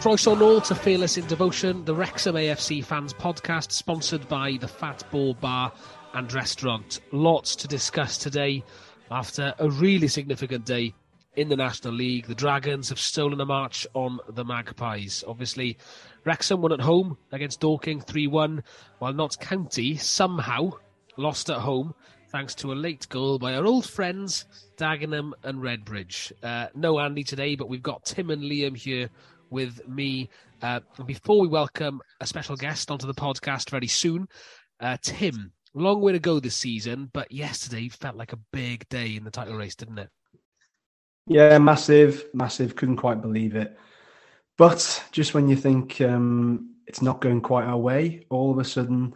Croeso nôl to Fearless in Devotion, the Wrexham AFC fans podcast, sponsored by the Fat Ball Bar and Restaurant. Lots to discuss today after a really significant day in the National League. The Dragons have stolen a march on the Magpies. Obviously, Wrexham won at home against Dorking 3 1, while Notts County somehow lost at home thanks to a late goal by our old friends Dagenham and Redbridge. Uh, no Andy today, but we've got Tim and Liam here with me. Uh, before we welcome a special guest onto the podcast very soon, uh, Tim, long way to go this season, but yesterday felt like a big day in the title race, didn't it? Yeah, massive, massive. Couldn't quite believe it. But just when you think um, it's not going quite our way, all of a sudden,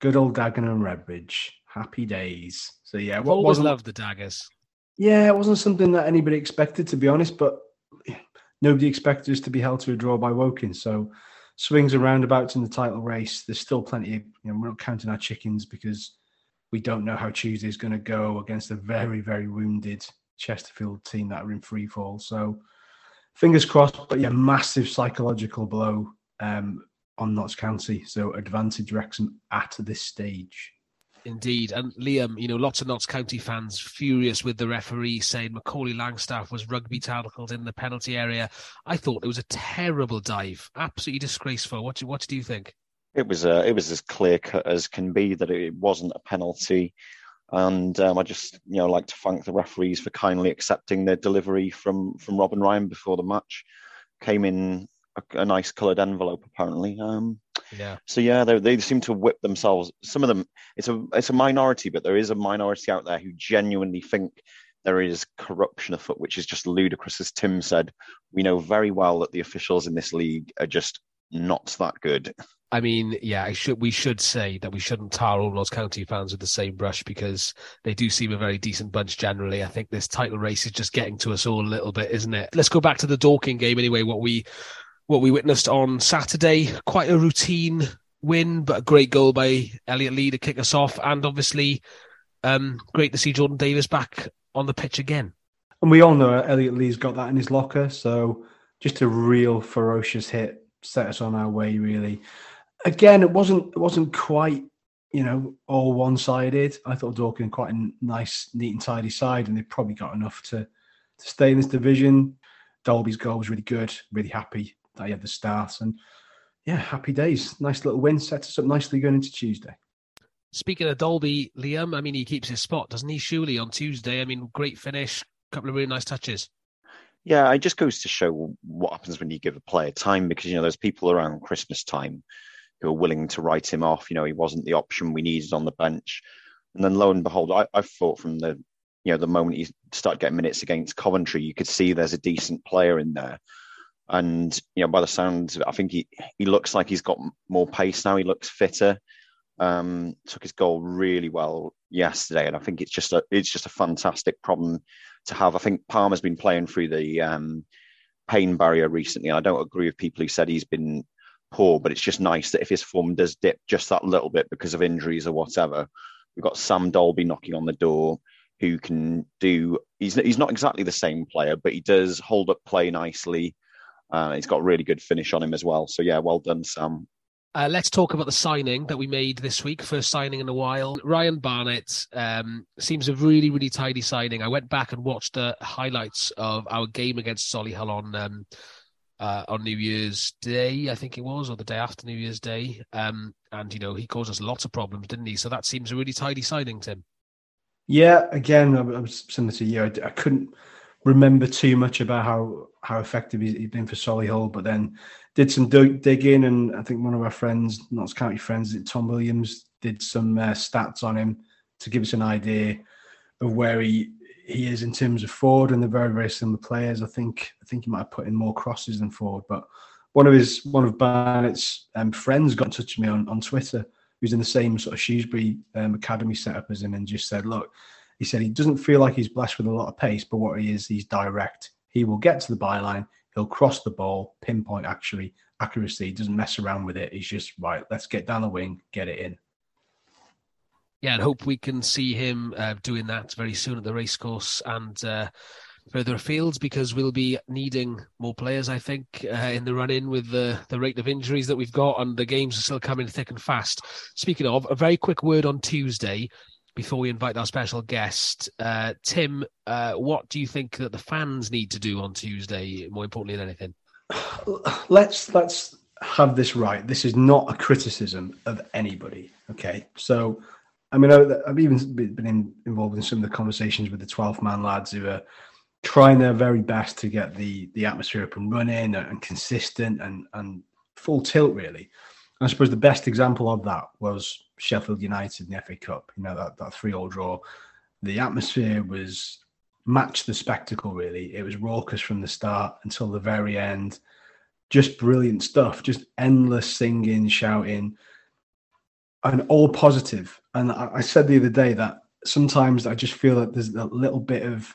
good old Dagenham and Redbridge, happy days. So yeah, what always loved the daggers. Yeah, it wasn't something that anybody expected, to be honest. But nobody expected us to be held to a draw by Woking. So swings and roundabouts in the title race. There's still plenty of, you know, we're not counting our chickens because we don't know how Tuesday's going to go against a very, very wounded Chesterfield team that are in free fall. So fingers crossed, but yeah, massive psychological blow um, on Notts County. So advantage Wrexham at this stage. Indeed. And Liam, you know, lots of Notts County fans furious with the referee saying Macaulay Langstaff was rugby tackled in the penalty area. I thought it was a terrible dive, absolutely disgraceful. What do, what do you think? It was uh, it was as clear cut as can be that it wasn't a penalty, and um, I just you know like to thank the referees for kindly accepting their delivery from from Rob and Ryan before the match. Came in a, a nice coloured envelope apparently. Um, yeah. So yeah, they they seem to whip themselves. Some of them, it's a it's a minority, but there is a minority out there who genuinely think there is corruption afoot, which is just ludicrous. As Tim said, we know very well that the officials in this league are just not that good. I mean, yeah, I should we should say that we shouldn't tar all those county fans with the same brush because they do seem a very decent bunch generally. I think this title race is just getting to us all a little bit, isn't it? Let's go back to the Dorking game anyway. What we what we witnessed on Saturday. Quite a routine win, but a great goal by Elliot Lee to kick us off. And obviously, um, great to see Jordan Davies back on the pitch again. And we all know Elliot Lee's got that in his locker. So just a real ferocious hit set us on our way, really. Again, it wasn't it wasn't quite, you know, all one sided. I thought Dorking quite a nice, neat and tidy side, and they probably got enough to to stay in this division. Dalby's goal was really good, really happy that he had the start. And yeah, happy days. Nice little win. Set us up nicely going into Tuesday. Speaking of Dalby, Liam, I mean, he keeps his spot, doesn't he? Surely on Tuesday. I mean, great finish, couple of really nice touches. Yeah, it just goes to show what happens when you give a player time because, you know, there's people around Christmas time who are willing to write him off. You know, he wasn't the option we needed on the bench. And then lo and behold, I, I thought from the, you know, the moment he started getting minutes against Coventry, you could see there's a decent player in there. And you know, by the sounds of it, I think he he looks like he's got more pace now. He looks fitter. Um, took his goal really well yesterday, and I think it's just a it's just a fantastic problem to have. I think Palmer's been playing through the um, pain barrier recently, I don't agree with people who said he's been poor, but it's just nice that if his form does dip just that little bit because of injuries or whatever, we've got Sam Dalby knocking on the door who can do. He's he's not exactly the same player, but he does hold up play nicely. Uh, he's got a really good finish on him as well. So yeah, well done, Sam. Uh, let's talk about the signing that we made this week. First signing in a while. Ryan Barnett um, seems a really, really tidy signing. I went back and watched the highlights of our game against Solihull on um, uh, on New Year's Day, I think it was, or the day after New Year's Day. Um, and you know, he caused us lots of problems, didn't he? So that seems a really tidy signing, Tim. Yeah, again, I was similar to you. I, I couldn't remember too much about how how effective he's been for Solihull, but then did some digging, and I think one of our friends, Notts County friends, Tom Williams, did some uh, stats on him to give us an idea of where he he is in terms of Forde, and they're very very similar players. I think I think he might have put in more crosses than Forde, but one of his one of Barnett's um, friends got in touch with me on on Twitter, who's in the same sort of Shrewsbury um, academy setup as him, and just said, look he said he doesn't feel like he's blessed with a lot of pace, but what he is, he's direct. He will get to the byline, he'll cross the ball, pinpoint actually, accuracy, doesn't mess around with it. He's just, right, let's get down the wing, get it in. Yeah, and hope we can see him uh, doing that very soon at the racecourse and uh, further afield because we'll be needing more players, I think, uh, in the run in with the, the rate of injuries that we've got, and the games are still coming thick and fast. Speaking of, a very quick word on Tuesday before we invite our special guest. Uh, Tim, uh, what do you think that the fans need to do on Tuesday, more importantly than anything? Let's let's have this right. This is not a criticism of anybody. Okay, so I mean, I've even been in, involved in some of the conversations with the 12th man lads who are trying their very best to get the the atmosphere up and running and, consistent and and full tilt really. I suppose the best example of that was Sheffield United in the FA Cup. You know that that three all draw. The atmosphere was matched the spectacle really. It was raucous from the start until the very end. Just brilliant stuff. Just endless singing, shouting, and all positive. And I, I said the other day that sometimes I just feel that there's a little bit of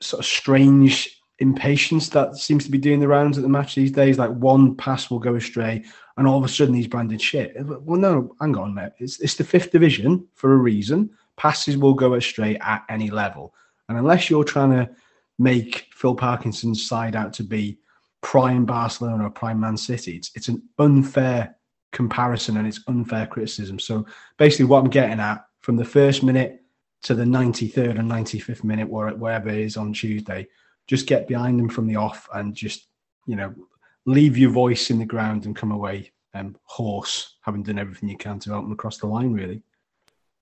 sort of strange impatience that seems to be doing the rounds at the match these days. Like one pass will go astray, and all of a sudden he's branded shit. Well, no, hang on, mate. It's, it's the fifth division for a reason. Passes will go astray at any level, and unless you're trying to make Phil Parkinson's side out to be prime Barcelona or prime Man City, it's, it's an unfair comparison and it's unfair criticism. So basically, what I'm getting at from the first minute to the 93rd and 95th minute, wherever it is on Tuesday, just get behind them from the off and just, you know, leave your voice in the ground and come away um, hoarse, having done everything you can to help them across the line, really.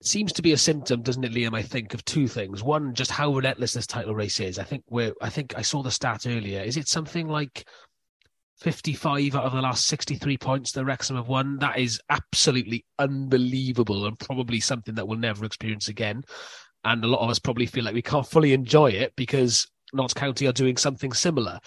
Seems to be a symptom, doesn't it, Liam? I think of two things. One, just how relentless this title race is. I think we're. I think I saw the stat earlier. Is it something like 55 out of the last 63 points that Wrexham have won. That is absolutely unbelievable and probably something that we'll never experience again. And a lot of us probably feel like we can't fully enjoy it because Notts County are doing something similar.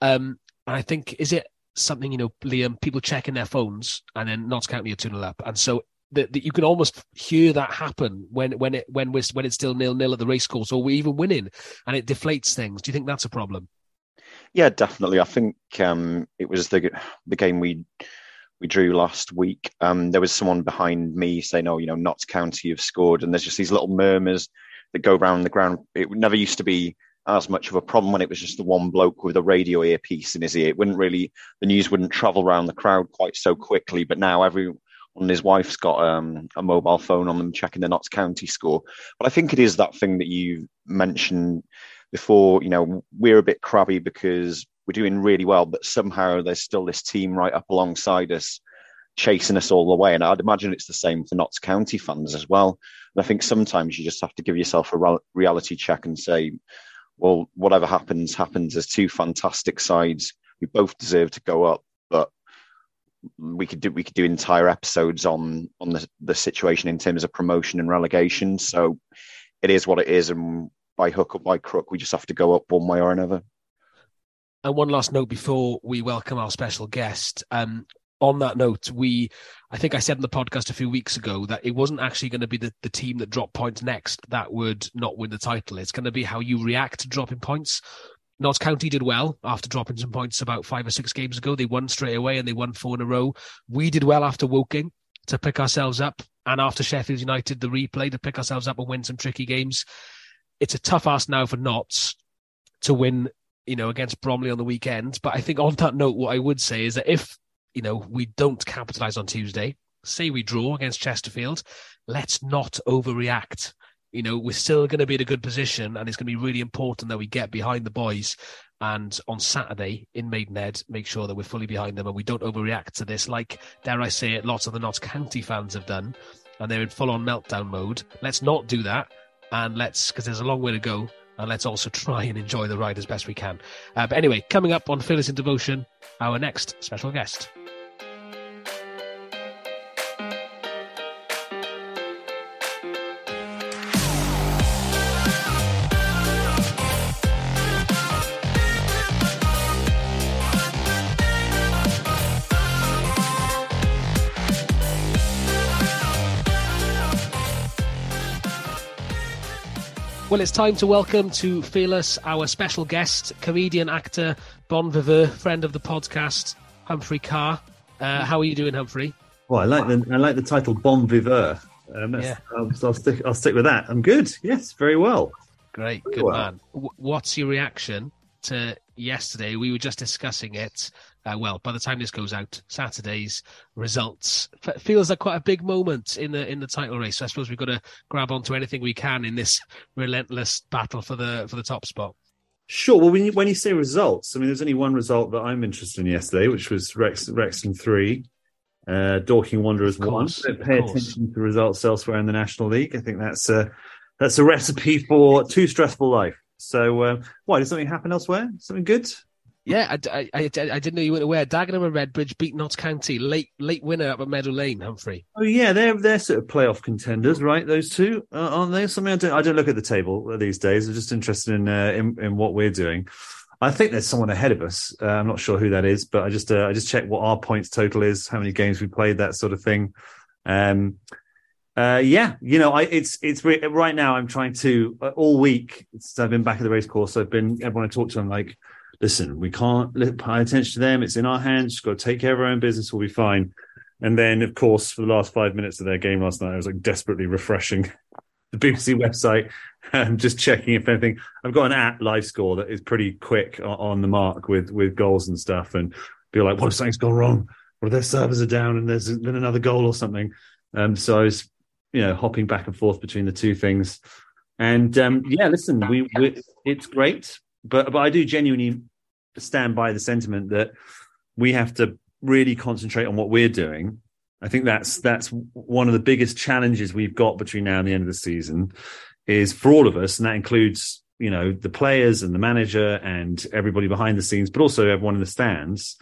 Um, and I think, is it something, you know, Liam, people checking their phones and then County are 2 0 up. And so that you can almost hear that happen when when it when we're when it's still nil nil at the racecourse or we're even winning and it deflates things. Do you think that's a problem? Yeah, definitely. I think um, it was the the game we we drew last week. Um, there was someone behind me saying, "Oh, you know, Notts County have scored," and there's just these little murmurs that go around the ground. It never used to be as much of a problem when it was just the one bloke with a radio earpiece in his ear. It wouldn't really the news wouldn't travel around the crowd quite so quickly. But now everyone and his wife's got um, a mobile phone on them checking the Notts County score. But I think it is that thing that you mentioned before, you know, we're a bit crabby because we're doing really well, but somehow there's still this team right up alongside us chasing us all the way. And I'd imagine it's the same for Notts County fans as well. And I think sometimes you just have to give yourself a reality check and say, well, whatever happens, happens. There's two fantastic sides. We both deserve to go up, but we could do we could do entire episodes on on the, the situation in terms of promotion and relegation. So it is what it is, and by hook or by crook. We just have to go up one way or another. And one last note before we welcome our special guest. Um, on that note, we, I think I said in the podcast a few weeks ago that it wasn't actually going to be the, the team that dropped points next that would not win the title. It's going to be how you react to dropping points. Notts County did well after dropping some points about five or six games ago. They won straight away and they won four in a row. We did well after Woking to pick ourselves up, and after Sheffield United, the replay to pick ourselves up and win some tricky games it's a tough ask now for Notts to win, you know, against Bromley on the weekend. But I think on that note, what I would say is that if, you know, we don't capitalise on Tuesday, say we draw against Chesterfield, let's not overreact. You know, we're still going to be in a good position, and it's going to be really important that we get behind the boys. And on Saturday in Maidenhead, make sure that we're fully behind them and we don't overreact to this, like, dare I say it, lots of the Notts County fans have done, and they're in full on meltdown mode. Let's not do that and let's because there's a long way to go and let's also try and enjoy the ride as best we can. Uh, but anyway, coming up on Fearless in Devotion, our next special guest. Well, it's time to welcome to Fearless our special guest, comedian, actor, bon vivant, friend of the podcast, Humphrey Ker. Uh, how are you doing, Humphrey? Well, I like the I like the title Bon Viveur. Um, yeah. I'll, I'll, stick I'll stick with that. I'm good. Yes, very well. Great, good well. man. W- what's your reaction to yesterday? We were just discussing it. Uh, well, by the time this goes out, Saturday's results F- feels like quite a big moment in the in the title race. So I suppose we've got to grab onto anything we can in this relentless battle for the for the top spot. Sure. Well, when you, when you say results, I mean, there's only one result that I'm interested in yesterday, which was Rex Wrexham three, uh, Dorking Wanderers one. Don't pay attention to results elsewhere in the National League. I think that's a that's a recipe for too stressful life. So, uh, why did something happen elsewhere? Something good? Yeah, I, I, I, didn't know you weren't aware. Dagenham and Redbridge beat Notts County late late winner up at Meadow Lane. Humphrey. Oh yeah, they're they're sort of playoff contenders, right? Those two uh, aren't they? Something I don't I don't look at the table these days. I'm just interested in uh, in, in what we're doing. I think there's someone ahead of us. Uh, I'm not sure who that is, but I just uh, I just checked what our points total is, how many games we played, that sort of thing. Um, uh, yeah, you know, I, it's it's right now. I'm trying to uh, all week. since I've been back at the race course. I've been everyone I talk to. I'm like, listen, we can't pay attention to them. It's in our hands. Just got to take care of our own business. We'll be fine. And then, of course, for the last five minutes of their game last night, I was like desperately refreshing the BBC website and just checking if anything. I've got an app live score that is pretty quick on the mark with with goals and stuff, and be like, what if something's gone wrong? Or their servers are down and there's been another goal or something. Um, so I was, you know, hopping back and forth between the two things. And um, yeah, listen, we, we it's great but but I do genuinely stand by the sentiment that we have to really concentrate on what we're doing. I think that's that's one of the biggest challenges we've got between now and the end of the season is for all of us, and that includes you know the players and the manager and everybody behind the scenes, but also everyone in the stands,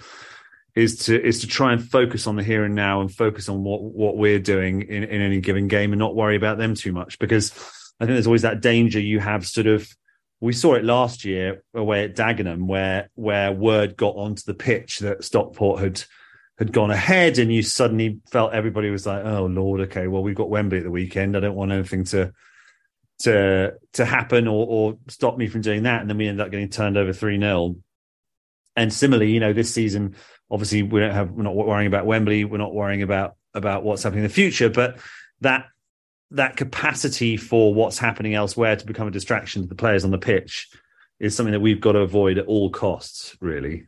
is to is to try and focus on the here and now and focus on what what we're doing in, in any given game and not worry about them too much because I think there's always that danger you have sort of we saw it last year uh, away at Dagenham, where where word got onto the pitch that Stockport had had gone ahead, and you suddenly felt everybody was like, "Oh Lord, okay, well we've got Wembley at the weekend. I don't want anything to to to happen or or stop me from doing that." And then we ended up getting turned over three 0 And similarly, you know, this season, obviously we don't have we're not worrying about Wembley, we're not worrying about about what's happening in the future, but that that capacity for what's happening elsewhere to become a distraction to the players on the pitch is something that we've got to avoid at all costs, really.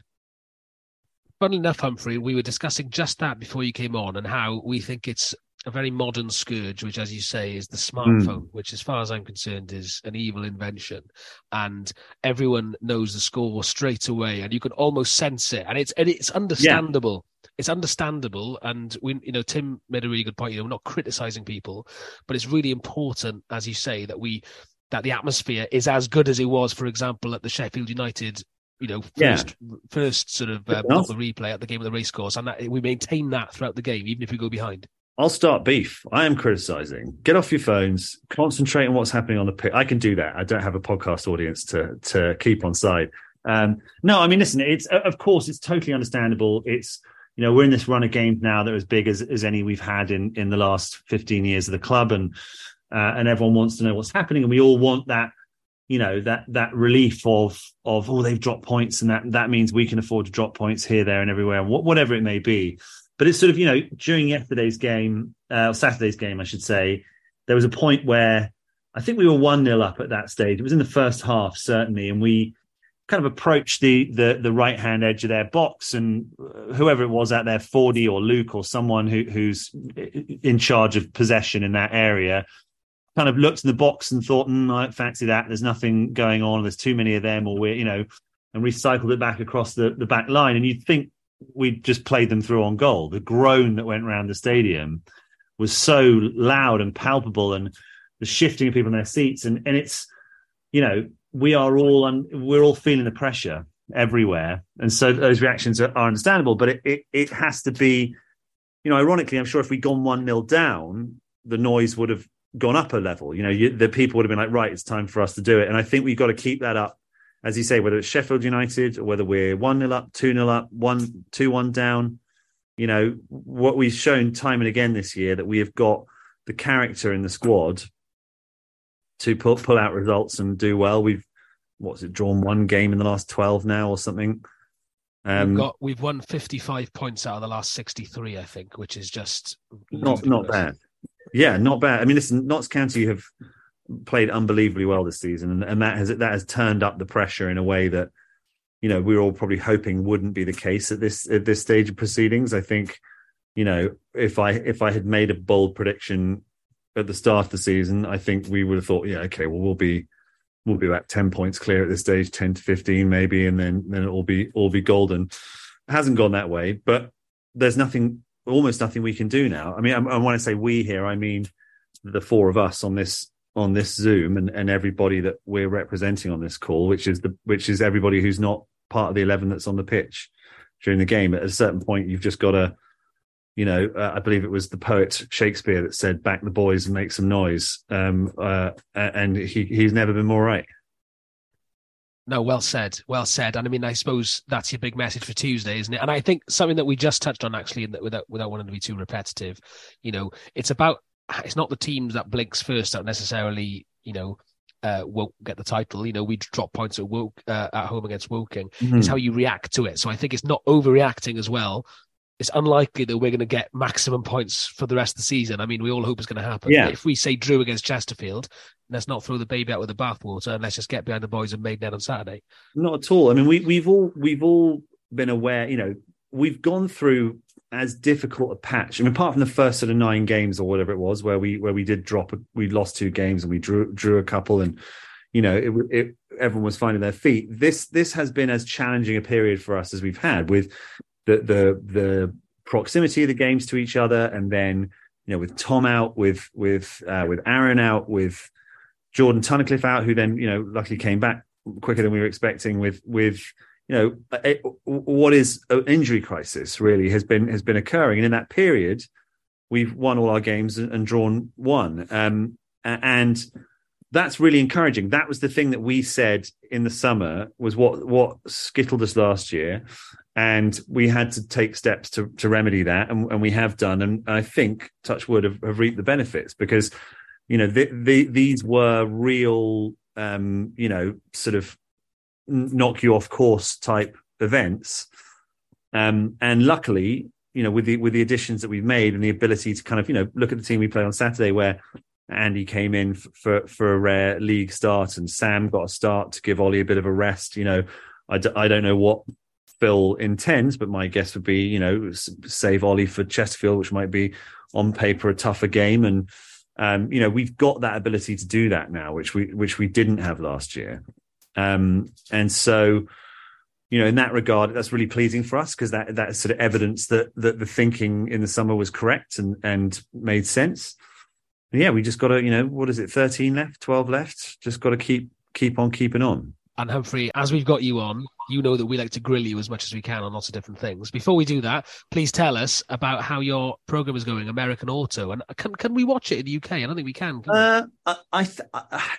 Funnily enough, Humphrey, we were discussing just that before you came on and how we think it's a very modern scourge, which, as you say, is the smartphone, mm. which, as far as I'm concerned, is an evil invention. And everyone knows the score straight away, and you can almost sense it. And it's and it's understandable. Yeah. It's understandable, and we, you know, Tim made a really good point. You know, we're not criticizing people, but it's really important, as you say, that we that the atmosphere is as good as it was, for example, at the Sheffield United you know, first yeah. first sort of um, the replay at the game of the racecourse, and that we maintain that throughout the game, even if we go behind. I'll start beef. I am criticizing. Get off your phones. Concentrate on what's happening on the pitch. I can do that. I don't have a podcast audience to to keep on side. Um, no, I mean, listen. It's of course it's totally understandable. It's you know we're in this run of games now that are as big as, as any we've had in in the last fifteen years of the club, and uh, and everyone wants to know what's happening, and we all want that you know that that relief of of oh they've dropped points, and that that means we can afford to drop points here, there, and everywhere, and whatever it may be. But it's sort of, you know, during yesterday's game, uh, Saturday's game, I should say, there was a point where I think we were 1 0 up at that stage. It was in the first half, certainly. And we kind of approached the the, the right hand edge of their box. And whoever it was out there, Fordy or Luke or someone who, who's in charge of possession in that area, kind of looked in the box and thought, mm, I fancy that. There's nothing going on. There's too many of them, or we're, you know, and recycled it back across the, the back line. And you'd think we just played them through on goal. The groan that went around the stadium was so loud and palpable, and the shifting of people in their seats, and and it's you know we are all and we're all feeling the pressure everywhere, and so those reactions are, are understandable. But it, it, it has to be, you know, ironically, I'm sure if we'd gone one 0 down, the noise would have gone up a level. You know, you, the people would have been like, right, it's time for us to do it, and I think we've got to keep that up as you say, whether it's Sheffield United or whether we're 1 0 up, 2 0 up, 1 2 1 down, you know, what we've shown time and again this year that we have got the character in the squad to pull, pull out results and do well. We've, what's it, drawn one game in the last 12 now or something. Um, we've got we've won 55 points out of the last 63, I think, which is just not not bad. Yeah, not bad. I mean, listen, Notts County have played unbelievably well this season, and, and that has that has turned up the pressure in a way that you know we were all probably hoping wouldn't be the case at this at this stage of proceedings. I think you know if I if I had made a bold prediction at the start of the season, I think we would have thought, yeah, okay, well we'll be we'll be about ten points clear at this stage, ten to fifteen maybe, and then then it'll be all be golden. It hasn't gone that way, but there's nothing, almost nothing we can do now. I mean, I, I want to say we here, I mean the four of us on this on this Zoom and, and everybody that we're representing on this call, which is the which is everybody who's not part of the eleven that's on the pitch during the game. At a certain point, you've just got to, you know, uh, I believe it was the poet Shakespeare that said, "Back the boys and make some noise," um, uh, and he he's never been more right. No, well said, well said. And I mean, I suppose that's your big message for Tuesday, isn't it? And I think something that we just touched on actually, without without wanting to be too repetitive, you know, it's about it's not the teams that blinks first that necessarily, you know, uh, won't get the title. You know, we drop points at Woke uh, at home against Woking. Mm-hmm. It's how you react to it. So I think it's not overreacting as well. It's unlikely that we're going to get maximum points for the rest of the season. I mean, we all hope it's going to happen. Yeah. If we say drew against Chesterfield, let's not throw the baby out with the bathwater and let's just get behind the boys and Maidenhead on Saturday. Not at all. I mean, we, we've all we've all been aware. You know, we've gone through as difficult a patch. I mean, apart from the first sort of nine games or whatever it was, where we where we did drop, we lost two games and we drew drew a couple, and you know, it, it, everyone was finding their feet. This this has been as challenging a period for us as we've had with the the the proximity of the games to each other, and then you know, with Tom out, with with uh, with Aaron out, with Jordan Tunnicliffe out, who then you know luckily came back quicker than we were expecting, with with you know it, what is an injury crisis really has been has been occurring. And in that period we've won all our games and, drawn one. Um, and that's really encouraging. That was the thing that we said in the summer was what what skittled us last year. And we had to take steps to to remedy that. And, and we have done. And i think touchwood have, have reaped the benefits because you know the, the, these were real um, you know sort of knock you off course type events. Um, and luckily, you know, with the with the additions that we've made and the ability to kind of, you know, look at the team we play on Saturday, where Andy came in for for, a rare league start, and Sam got a start to give Ollie a bit of a rest. You know, I d- I don't know what Phil intends, but my guess would be, you know, save Ollie for Chesterfield, which might be on paper a tougher game, and um, you know, we've got that ability to do that now, which we which we didn't have last year. Um, and so, you know, in that regard, that's really pleasing for us because that that's sort of evidence that that the thinking in the summer was correct and and made sense. Yeah, we just got to, you know, what is it, thirteen left, twelve left? Just got to keep keep on keeping on. And Humphrey, as we've got you on, you know that we like to grill you as much as we can on lots of different things. Before we do that, please tell us about how your program is going, American Auto, and can can we watch it in the UK? I don't think we can. can uh, I, I th-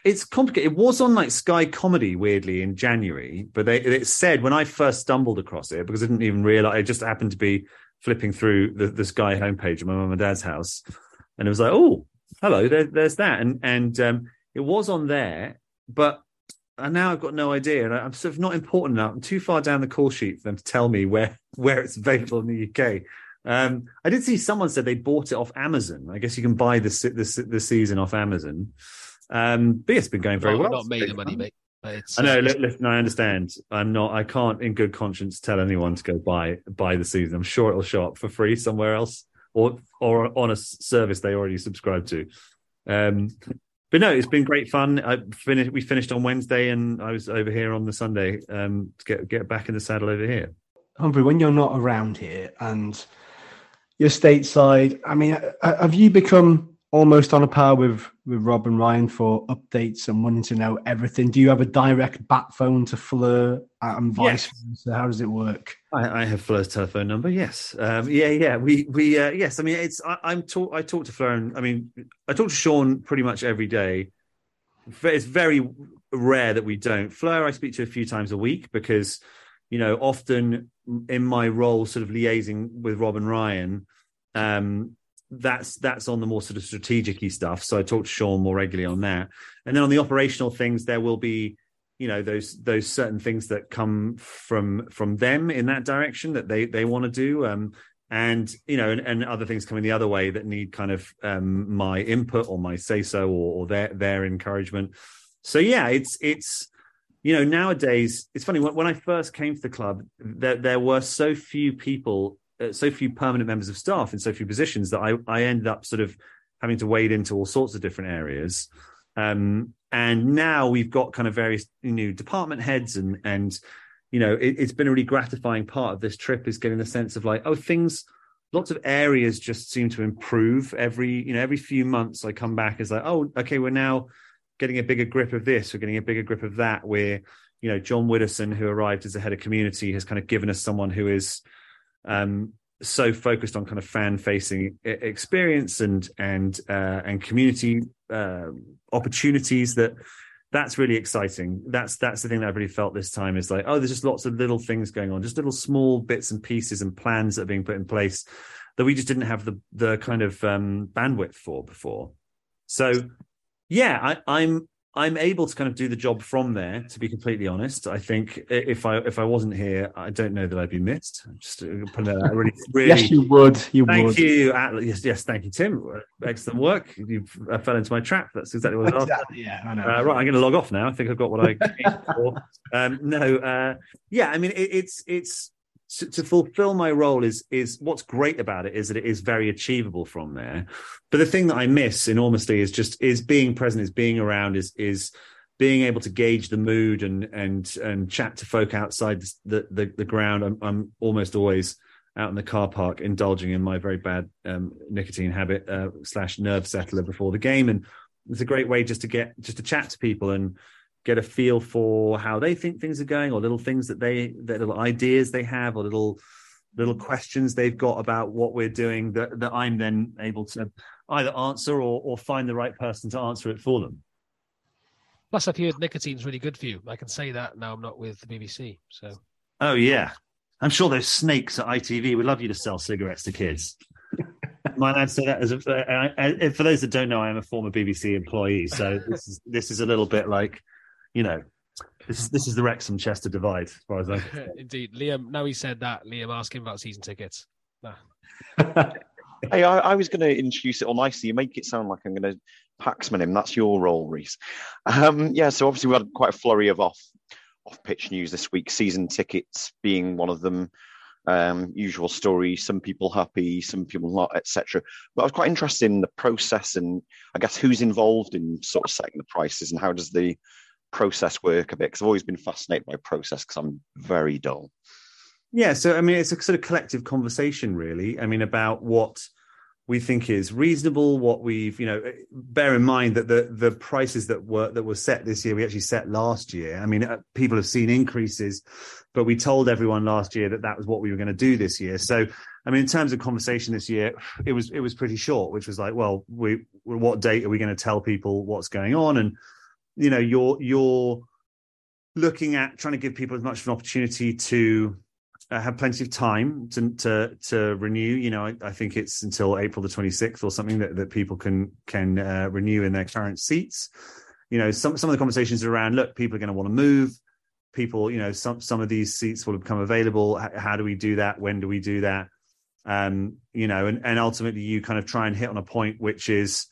it's complicated. It was on like Sky Comedy weirdly in January, but they it said when I first stumbled across it because I didn't even realize it just happened to be flipping through the, the Sky homepage at my mum and dad's house, and it was like, oh, hello, there, there's that, and and um, it was on there, but and now I've got no idea, and I'm sort of not important enough. I'm too far down the call sheet for them to tell me where where it's available in the UK. Um, I did see someone said they bought it off Amazon. I guess you can buy the the, the season off Amazon. Um, but it's been going very well. Not made the money, mate. I know. Listen, I understand. I'm not. I can't, in good conscience, tell anyone to go buy buy the season. I'm sure it'll show up for free somewhere else, or or on a service they already subscribe to. Um, but no, it's been great fun. I finished. We finished on Wednesday, and I was over here on the Sunday um, to get get back in the saddle over here. Humphrey, when you're not around here and you're stateside, I mean, have you become almost on a par with with Rob and Ryan for updates and wanting to know everything? Do you have a direct bat phone to Fleur and vice yes. versa? How does it work? I, I have Fleur's telephone number. Yes, um, yeah, yeah. We we uh, yes. I mean, it's I, am talk. I talk to Fleur, and I mean, I talk to Sean pretty much every day. It's very rare that we don't. Fleur, I speak to a few times a week because you know often in my role, sort of liaising with Rob and Ryan. Um, that's that's on the more sort of strategic stuff. So I talk to Sean more regularly on that. And then on the operational things, there will be, you know, those those certain things that come from from them in that direction that they they want to do. Um, and you know, and, and other things coming the other way that need kind of um, my input or my say so or, or their their encouragement. So yeah, it's it's you know nowadays it's funny when, when I first came to the club, there there were so few people, uh, so few permanent members of staff in so few positions that I I ended up sort of having to wade into all sorts of different areas. Um, and now we've got kind of various you new department heads and and you know it, has been a really gratifying part of this trip is getting the sense of like oh things lots of areas just seem to improve every you know every few months i come back as like oh okay we're now getting a bigger grip of this we're getting a bigger grip of that where you know john widdowson who arrived as the head of community has kind of given us someone who is um so focused on kind of fan facing experience and and uh, and community uh, opportunities that that's really exciting. That's that's the thing that I've really felt this time is like, oh, there's just lots of little things going on, just little small bits and pieces and plans that are being put in place that we just didn't have the the kind of um, bandwidth for before. So, yeah, I, I'm I'm able to kind of do the job from there. To be completely honest, I think if I if I wasn't here, I don't know that I'd be missed. I'm just put that really, really. yes, you would. You thank would. you. Yes, yes, thank you, Tim. Excellent work. You uh, fell into my trap. That's exactly what I was exactly, Yeah, I know. Uh, right, I'm going to log off now. I think I've got what I came for. Um, no, uh, yeah, I mean, it, it's it's to, fulfill my role is is what's great about it is that it is very achievable from there. But the thing that I miss enormously is just is being present, is being around, is is being able to gauge the mood and and and chat to folk outside the the, the ground. I'm, I'm almost always out in the car park indulging in my very bad um, nicotine habit uh, slash nerve settler before the game and it's a great way just to get just to chat to people and get a feel for how they think things are going or little things that they that little ideas they have or little little questions they've got about what we're doing that, that i'm then able to either answer or, or find the right person to answer it for them. Plus i've heard nicotine's really good for you. I can say that now i'm not with the bbc so. Oh yeah. I'm sure those snakes at itv would love you to sell cigarettes to kids. My lad said that as a, I, I, for those that don't know, I am a former BBC employee, so this is this is a little bit like you know, this is this is the Wrexham Chester divide, as far as I. Indeed, Liam. Now he said that. Liam, ask him about season tickets. Nah. hey, I, I was going to introduce it all nicely. You make it sound like I'm going to Paxman him. That's your role, Reese. Um, yeah, so obviously we had quite a flurry of off off pitch news this week. Season tickets being one of them. Um, usual story. Some people happy, some people not, etc. But I was quite interested in the process and I guess who's involved in sort of setting the prices and how does the process work a bit because I've always been fascinated by process because I'm very dull. Yeah, so I mean, it's a sort of collective conversation, really. I mean, about what we think is reasonable, what we've, you know, bear in mind that the the prices that were that were set this year, we actually set last year. I mean, uh, people have seen increases, but we told everyone last year that that was what we were going to do this year. So, I mean, in terms of conversation this year, it was it was pretty short, which was like, well, we what date are we going to tell people what's going on and you know you're you're looking at trying to give people as much of an opportunity to uh, have plenty of time to to, to renew. You know, I, I, think it's until April the 26th or something that, that people can can uh, renew in their current seats. You know, some some of the conversations around look, people are going to want to move. People, you know, some some of these seats will become available. How, how do we do that? When do we do that? Um, you know, and and ultimately you kind of try and hit on a point which is,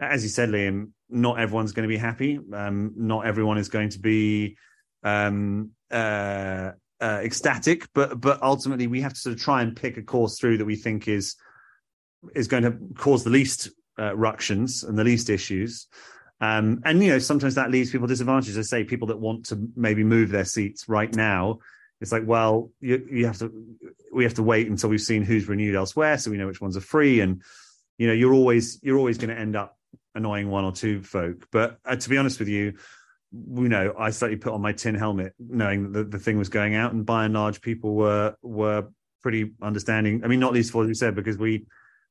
as you said, Liam, not everyone's going to be happy. Um, not everyone is going to be um, uh, uh, ecstatic, but but ultimately we have to sort of try and pick a course through that we think is is going to cause the least uh, ructions and the least issues. Um, and you know sometimes that leaves people disadvantaged. I say people that want to maybe move their seats right now. It's like, well, you, you have to. We have to wait until we've seen who's renewed elsewhere, so we know which ones are free. And you know, you're always you're always going to end up annoying one or two folk. But uh, to be honest with you, you know, I slightly put on my tin helmet, knowing that the, the thing was going out, and by and large, people were were pretty understanding. I mean, not least for as we said, because we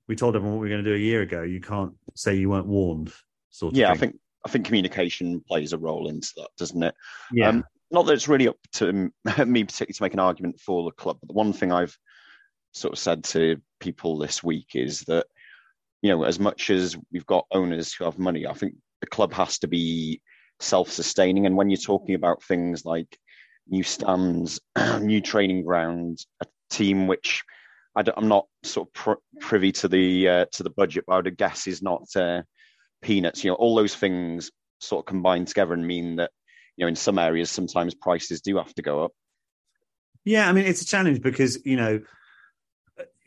we told everyone what we were going to do a year ago. You can't say you weren't warned. Sort of yeah, thing. I think I think communication plays a role into that, doesn't it? Yeah. Um, not that it's really up to me particularly to make an argument for the club, but the one thing I've sort of said to people this week is that you know, as much as we've got owners who have money, I think the club has to be self-sustaining. And when you're talking about things like new stands, new training grounds, a team which I am not sort of pr- privy to the uh, to the budget, but I would guess is not uh, peanuts. You know, all those things sort of combine together and mean that you know in some areas sometimes prices do have to go up. Yeah, I mean it's a challenge because you know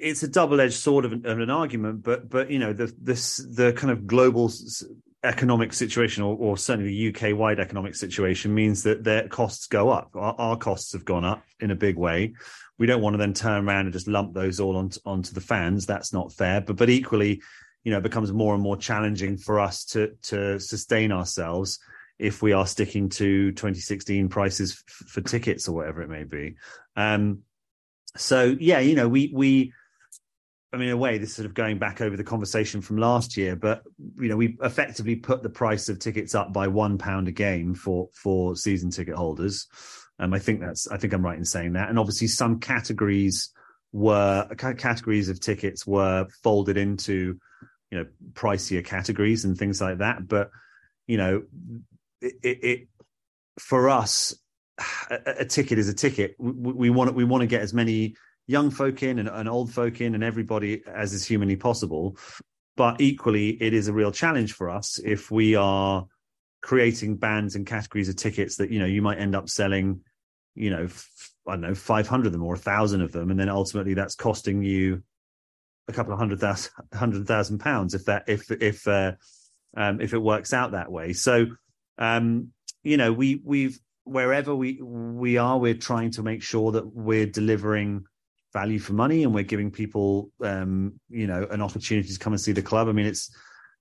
it's a double-edged sword of an, of an argument, but but you know the this the kind of global economic situation, or, or certainly the UK-wide economic situation, means that their costs go up. Our, our, costs have gone up in a big way. We don't want to then turn around and just lump those all onto, onto the fans. That's not fair. But but equally, you know, it becomes more and more challenging for us to to sustain ourselves if we are sticking to 2016 prices f- for tickets or whatever it may be. Um, so yeah, you know, we we I mean, in a way, this is sort of going back over the conversation from last year, but you know, we effectively put the price of tickets up by one pound a game for for season ticket holders. Um, I think that's I think I'm right in saying that. And obviously, some categories were categories of tickets were folded into you know pricier categories and things like that. But you know, it, it, it for us, a, a, ticket is a ticket. We, we want we want to get as many young folk in and, and old folk in and everybody as is humanly possible. But equally, it is a real challenge for us if we are creating bands and categories of tickets that you know you might end up selling, you know, f- I don't know, five hundred of them or a thousand of them, and then ultimately that's costing you a couple of hundred thousand hundred thousand pounds if that if if uh, um, if it works out that way. So um, you know we we've wherever we we are, we're trying to make sure that we're delivering value for money and we're giving people um, you know an opportunity to come and see the club. I mean it's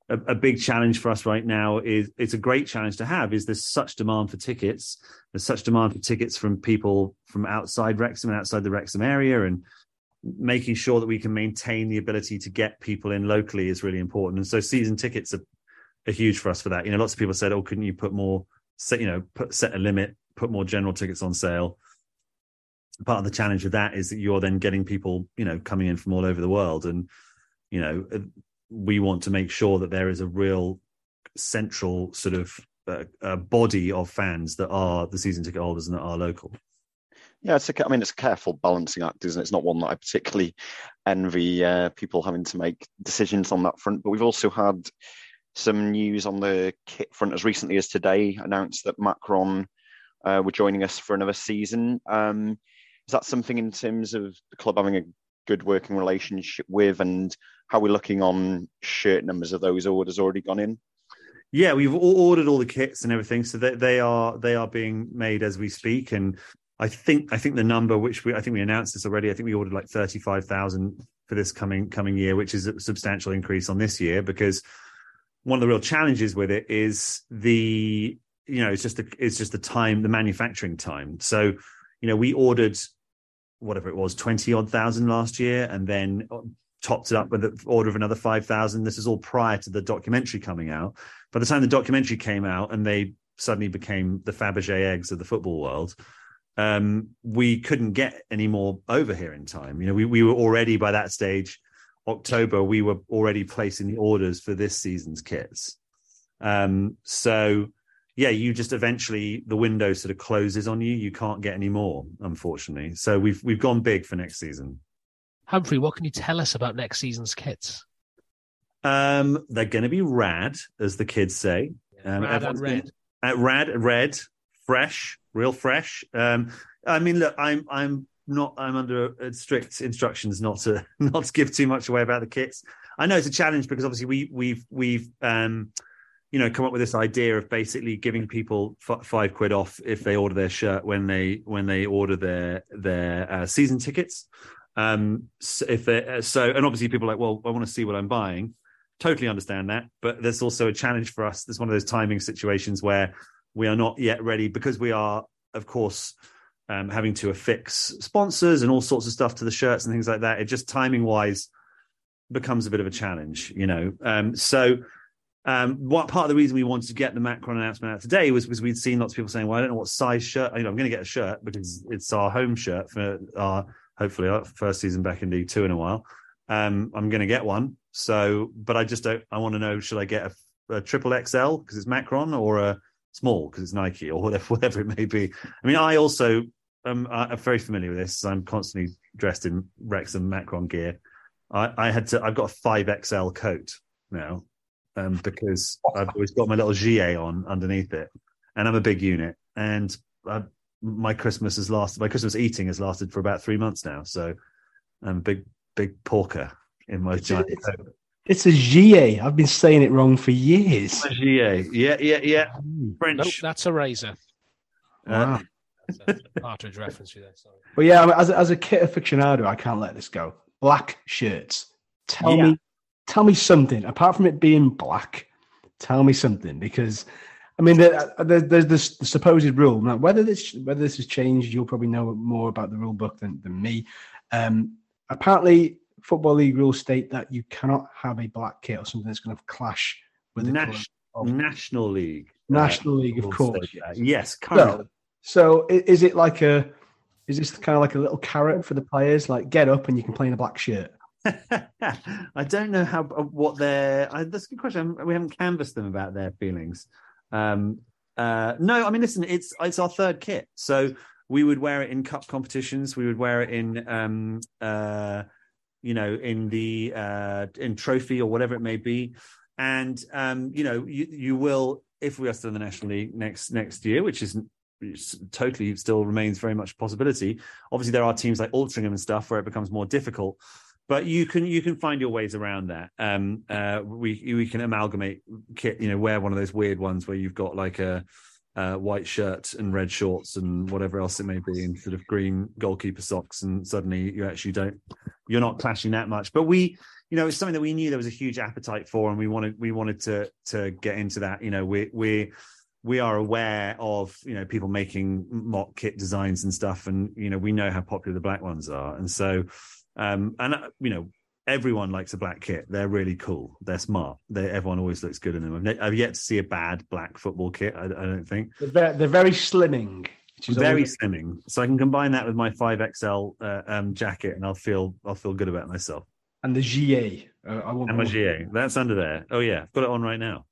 a, a, big challenge for us right now is it's a great challenge to have is there's such demand for tickets. There's such demand for tickets from people from outside wrexham and outside the wrexham area and making sure that we can maintain the ability to get people in locally is really important. And so season tickets are, are huge for us for that. You know lots of people said oh couldn't you put more set you know put set a limit put more general tickets on sale part of the challenge of that is that you're then getting people, you know, coming in from all over the world, and you know, uh, we want to make sure that there is a real central sort of uh, uh, body of fans that are the season ticket holders and that are local. Yeah, it's a, I mean, it's a careful balancing act, isn't it? It's not one that I particularly envy uh, people having to make decisions on that front. But we've also had some news on the kit front as recently as today announced that Macron uh, were joining us for another season. Um, is that something in terms of the club having a good working relationship with and how we're looking on shirt numbers of those orders already gone in? Yeah, we've ordered all the kits and everything, so they, they are they are being made as we speak. And I think I think the number which we I think we announced this already. I think we ordered like thirty five thousand for this coming coming year, which is a substantial increase on this year because one of the real challenges with it is the you know it's just the it's just the time the manufacturing time. So you know we ordered whatever it was, 20 odd thousand last year, and then topped it up with the order of another 5,000. This is all prior to the documentary coming out. By the time the documentary came out and they suddenly became the Fabergé eggs of the football world, um, we couldn't get any more over here in time. You know, we, we were already by that stage, October, we were already placing the orders for this season's kits. Um, so yeah, you just eventually the window sort of closes on you. You can't get any more, unfortunately. So we've we've gone big for next season. Humphrey, what can you tell us about next season's kits? Um, they're going to be rad, as the kids say. Um, rad and red. At uh, rad, red, fresh, real fresh. Um, I mean, look, I'm I'm not I'm under strict instructions not to not to give too much away about the kits. I know it's a challenge because obviously we we've we've um you know come up with this idea of basically giving people f- five quid off if they order their shirt when they when they order their their uh, season tickets. Um so if they uh, so and obviously people are like well i want to see what i'm buying. Totally understand that but there's also a challenge for us. There's one of those timing situations where we are not yet ready because we are of course um, having to affix sponsors and all sorts of stuff to the shirts and things like that. It just timing wise becomes a bit of a challenge you know? Um so um, what part of the reason we wanted to get the Macron announcement out today was because we'd seen lots of people saying, "Well, I don't know what size shirt. You know, I'm going to get a shirt because it's our home shirt for our hopefully our first season back in League Two in a while. Um, I'm going to get one. So, but I just don't. I want to know: should I get a, a triple XL because it's Macron, or a small because it's Nike, or whatever, whatever it may be? I mean, I also um, I'm very familiar with this. I'm constantly dressed in Wrexham Macron gear. I, I had to. I've got a five XL coat now um, because I've always got my little gilet on underneath it, and I'm a big unit. And I, my Christmas has lasted. My Christmas eating has lasted for about three months now. So I'm a big, big porker in my It's, giant it's, coat. it's a GA. I've been saying it wrong for years. My gilet. Yeah, yeah, yeah. Mm. French. Nope, that's a razor. Uh, wow. That's a partridge reference you there. Sorry. But yeah, as, a- as a kit aficionado, I can't let this go. Black shirts. Tell Yeah. me, tell me something. Apart from it being black, tell me something because, I mean, there, there, there's this supposed rule. Now, whether this whether this has changed, you'll probably know more about the rule book than, than me. Um, apparently, football league rules state that you cannot have a black kit or something that's going to clash with the Nas- of National League. National League, of course. yes. Yes, So, currently. so i- is it like a? Is this kind of like a little carrot for the players? Like, get up and you can play in a black shirt. I don't know how uh, what their. I, that's a good question. We haven't canvassed them about their feelings. Um, uh, no, I mean, listen, it's it's our third kit, so we would wear it in cup competitions. We would wear it in, um, uh, you know, in the uh, in trophy or whatever it may be, and um, you know, you you will if we are still in the national league next next year, which is totally still remains very much a possibility. Obviously, there are teams like Altrincham and stuff where it becomes more difficult but you can you can find your ways around that. Um, uh, we we can amalgamate kit. You know, wear one of those weird ones where you've got like a, a white shirt and red shorts and whatever else it may be, and sort of green goalkeeper socks, and suddenly you actually don't you're not clashing that much. But we, you know, it's something that we knew there was a huge appetite for, and we wanted we wanted to to get into that. You know, we we we are aware of you know people making mock kit designs and stuff, and you know we know how popular the black ones are, and so um, and uh, you know, everyone likes a black kit. They're really cool. They're smart. They, everyone always looks good in them. I've, ne- I've yet to see a bad black football kit. I, I don't think. They're very, they're very slimming. Very always- slimming. So I can combine that with my five XL uh, um, jacket, and I'll feel I'll feel good about myself. and the GA. Uh, I won't. And my GA, that's under there. Oh yeah, I've got it on right now.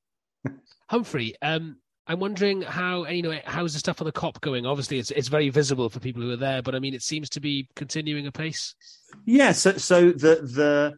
Humphrey, um, I'm wondering how you know how's the stuff on the Kop going. Obviously, it's it's very visible for people who are there, but I mean, it seems to be continuing apace. Yeah. So so the the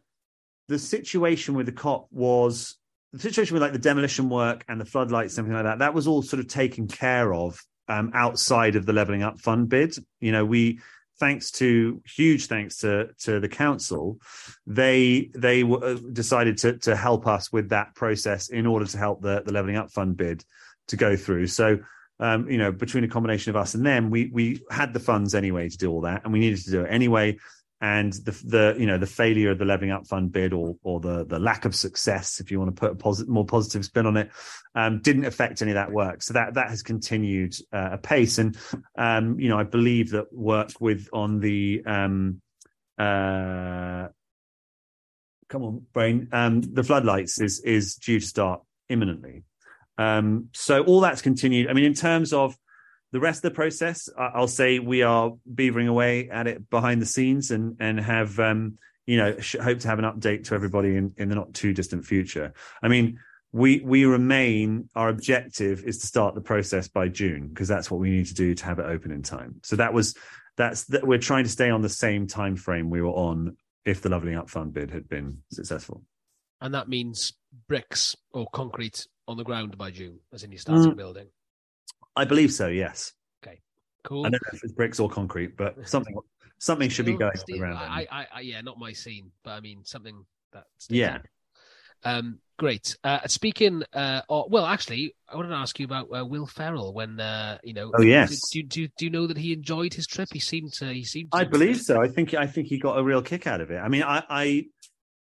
the situation with the Kop was the situation with like the demolition work and the floodlights, something like that. That was all sort of taken care of um, outside of the leveling up fund bid. You know, we thanks to huge thanks to to the council, they they w- uh, decided to to help us with that process in order to help the the leveling up fund bid to go through. So. Um, you know, between a combination of us and them, we we had the funds anyway to do all that, and we needed to do it anyway and the the you know the failure of the leveling up fund bid or or the the lack of success if you want to put a positive more positive spin on it um, didn't affect any of that work so that that has continued uh, apace and um, you know I believe that work with on the um, uh, come on brain um, the floodlights is is due to start imminently um, so all that's continued I mean in terms of the rest of the process, I'll say we are beavering away at it behind the scenes and and have um, you know hope to have an update to everybody in, in the not too distant future. I mean, we we remain our objective is to start the process by June because that's what we need to do to have it open in time. So that was that's that we're trying to stay on the same time frame we were on if the leveling up fund bid had been successful. And that means bricks or concrete on the ground by June, as in you starting Mm. building. I believe so. Yes, Okay. Cool. I don't know if it's bricks or concrete, but something something should be going on the steel- ground. I, I, I, yeah, not my scene, but I mean something that. Yeah. out. Um, great. Uh, speaking, uh, or, well, actually, I wanted to ask you about uh, Will Ferrell. When uh, you know, Oh, yes. do, do, do you know that he enjoyed his trip? He seemed to. He seemed. To I believe so. I think I think he got a real kick out of it. I mean, I I,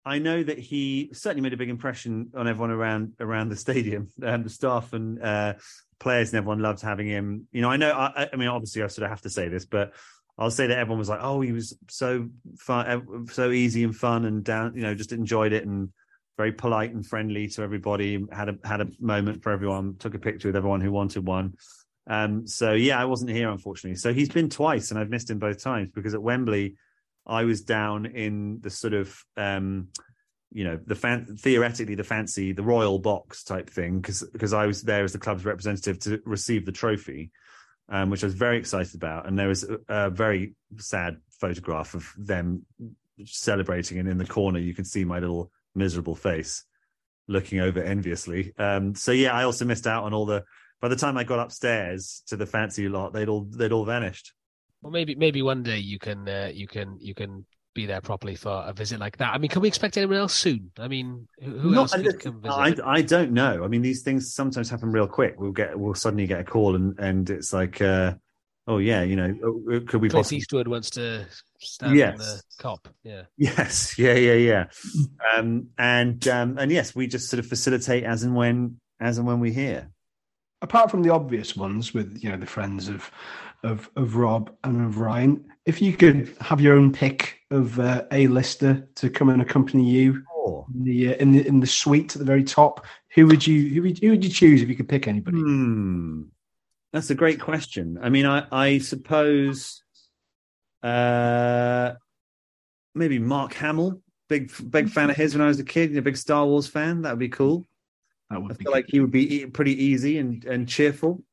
I know that he certainly made a big impression on everyone around around the stadium, um, the staff and uh, players, and everyone loved having him. You know, I know. I, I mean, obviously, I sort of have to say this, but I'll say that everyone was like, "Oh, he was so fun, so easy and fun, and down." You know, just enjoyed it and very polite and friendly to everybody. Had a had a moment for everyone. Took a picture with everyone who wanted one. Um, so yeah, I wasn't here unfortunately. So he's been twice, and I've missed him both times because at Wembley, I was down in the sort of um, you know the fan theoretically the fancy the royal box type thing because because I was there as the club's representative to receive the trophy. um, which I was very excited about. And there was a, a very sad photograph of them celebrating, and in the corner you can see my little miserable face looking over enviously. Um, so yeah, I also missed out on all the. By the time I got upstairs to the fancy lot, they'd all they'd all vanished. Well, maybe maybe one day you can uh, you can you can be there properly for a visit like that. I mean, can we expect anyone else soon? I mean, who, who else could come visit? I, I don't know. I mean, these things sometimes happen real quick. We'll get we'll suddenly get a call and and it's like, uh, oh yeah, you know, oh, could we Clint possibly? Eastwood wants to stand Yes. on the Kop. Yeah. Yes, yeah, yeah, yeah. Um, and um, and yes, we just sort of facilitate as and when as and when we hear. apart from the obvious ones with you know the friends of of of Rob and of Ryan, if you could have your own pick of uh, a lister to come and accompany you Oh. in the uh, in the in the suite at the very top, who would you who would, who would you choose if you could pick anybody? Hmm. That's a great question. I mean, I, I suppose uh, maybe Mark Hamill, big big fan of his when I was a kid, a big Star Wars fan. That would be cool. That I would be feel like he would be pretty easy and, and cheerful.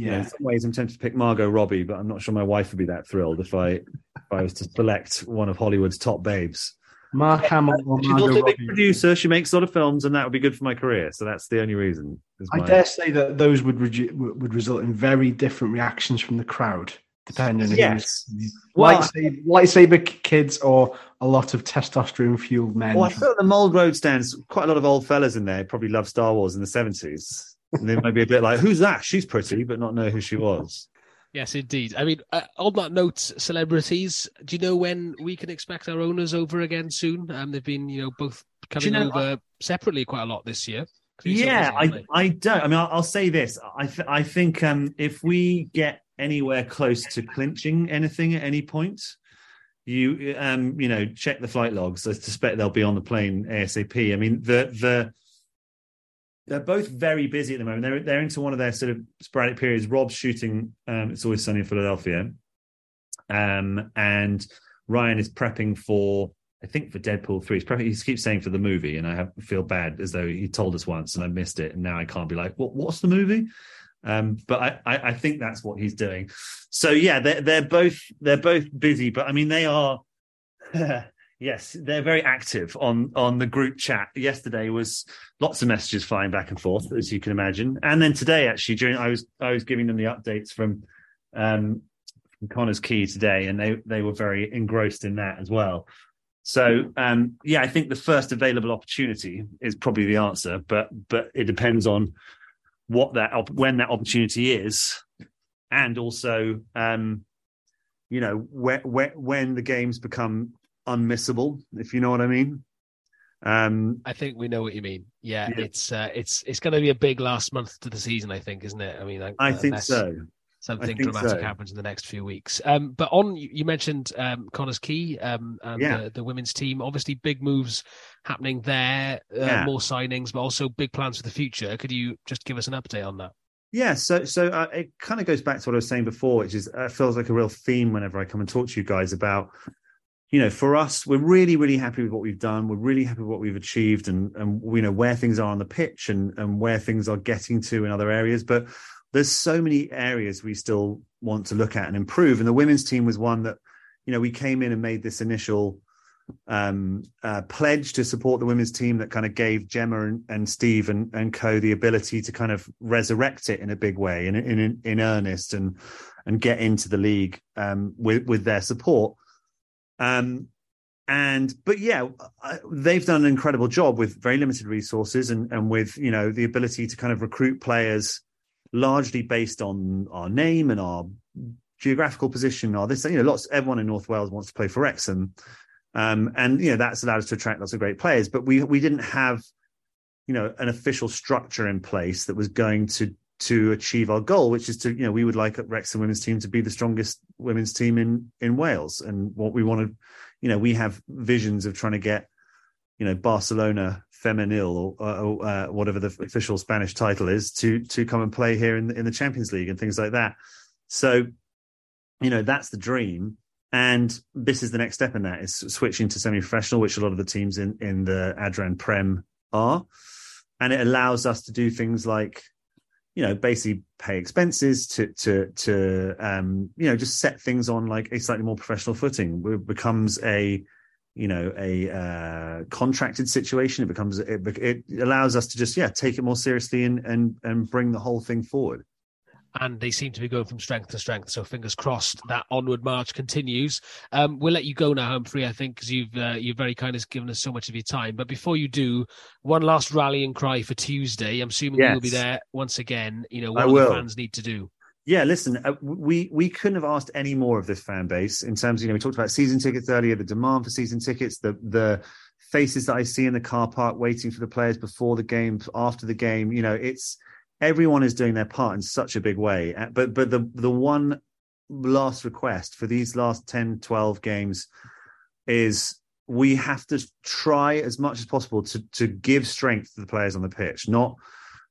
You know, yeah. in some ways, I'm tempted to pick Margot Robbie, but I'm not sure my wife would be that thrilled if I if I was to select one of Hollywood's top babes. Mark Hamill or She's Margot also a big Robbie. producer. She makes a lot of films, and that would be good for my career. So that's the only reason. is I dare say that those would redu- would would result in very different reactions from the crowd, depending on Yes. who's Well, lightsaber, lightsaber kids or a lot of testosterone fueled men. Well, I feel the Mold Road stands quite a lot of old fellas in there. Probably love Star Wars in the seventies. And they might be a bit like, "Who's that? She's pretty," but not know who she was. Yes, indeed. I mean, uh, on that note, celebrities. Do you know when we can expect our owners over again soon? Um, they've been, you know, both coming know, over separately quite a lot this year. Yeah, I? I don't. I mean, I'll, I'll say this. I th- I think um, if we get anywhere close to clinching anything at any point, you um you know check the flight logs. I suspect they'll be on the plane asap. I mean the the they're both very busy at the moment. They're they're into one of their sort of sporadic periods. Rob's shooting. Um, it's always sunny in Philadelphia, um, and Ryan is prepping for. I think for Deadpool three, he's prepping. He keeps saying for the movie, and I have, feel bad as though he told us once and I missed it, and now I can't be like, what, what's the movie? Um, but I, I, I think that's what he's doing. So yeah, they're they're both they're both busy, but I mean they are. yes, they're very active on on the group chat. Yesterday was lots of messages flying back and forth, as you can imagine, and then today actually during I was I was giving them the updates from um, from Connah's Quay today, and they they were very engrossed in that as well. So um, yeah, I think the first available opportunity is probably the answer, but but it depends on what that op- when that opportunity is, and also um, you know where, when the games become unmissable, if you know what I mean. Um, I think we know what you mean. Yeah, Yeah. it's uh, it's it's going to be a big last month to the season. I think, isn't it? I mean, I think so. Something think dramatic so. happens in the next few weeks. Um, but on you you mentioned um, Connah's Quay um, and Yeah. the, the women's team. Obviously, big moves happening there. Uh, Yeah. More signings, but also big plans for the future. Could you just give us an update on that? Yeah, so so uh, it kind of goes back to what I was saying before, which is uh, feels like a real theme whenever I come and talk to you guys about, you know, for us, we're really really happy with what we've done. We're really happy with what we've achieved, and and you know where things are on the pitch and and where things are getting to in other areas. But there's so many areas we still want to look at and improve. And the women's team was one that, you know, we came in and made this initial um, uh, pledge to support the women's team that kind of gave Gemma and, and Steve and, and co the ability to kind of resurrect it in a big way, in in in earnest, and and get into the league um, with with their support. Um, and but yeah, they've done an incredible job with very limited resources and and with you know the ability to kind of recruit players largely based on our name and our geographical position. Or this, you know, lots everyone in North Wales wants to play for Wrexham. Um, and you know that's allowed us to attract lots of great players, but we we didn't have, you know, an official structure in place that was going to to achieve our goal, which is to you know we would like at Wrexham women's team to be the strongest women's team in in Wales, and what we want to, you know, we have visions of trying to get, you know, Barcelona Femenil or, or uh, whatever the official Spanish title is to to come and play here in the, in the Champions League and things like that. So, you know, that's the dream. And this is the next step in that is switching to semi-professional which a lot of the teams in in the adran prem are. And it allows us to do things like you know, basically pay expenses to to to um, you know just set things on like a slightly more professional footing. It becomes a you know a uh, contracted situation. It becomes it, it allows us to just yeah take it more seriously and and and bring the whole thing forward and they seem to be going from strength to strength. So fingers crossed that onward march continues. Um, we'll let you go now, Humphrey. I think because you've uh, you've very kind of given us so much of your time. But before you do, one last rallying cry for Tuesday. I'm assuming yes. you'll be there once again. You know what the fans need to do. Yeah, listen, uh, we we couldn't have asked any more of this fan base in terms of you know we talked about season tickets earlier, the demand for season tickets, the the faces that I see in the car park waiting for the players before the game, after the game. You know, it's everyone is doing their part in such a big way. Uh, but but the the one last request for these last 10, 12 games is we have to try as much as possible to to give strength to the players on the pitch, not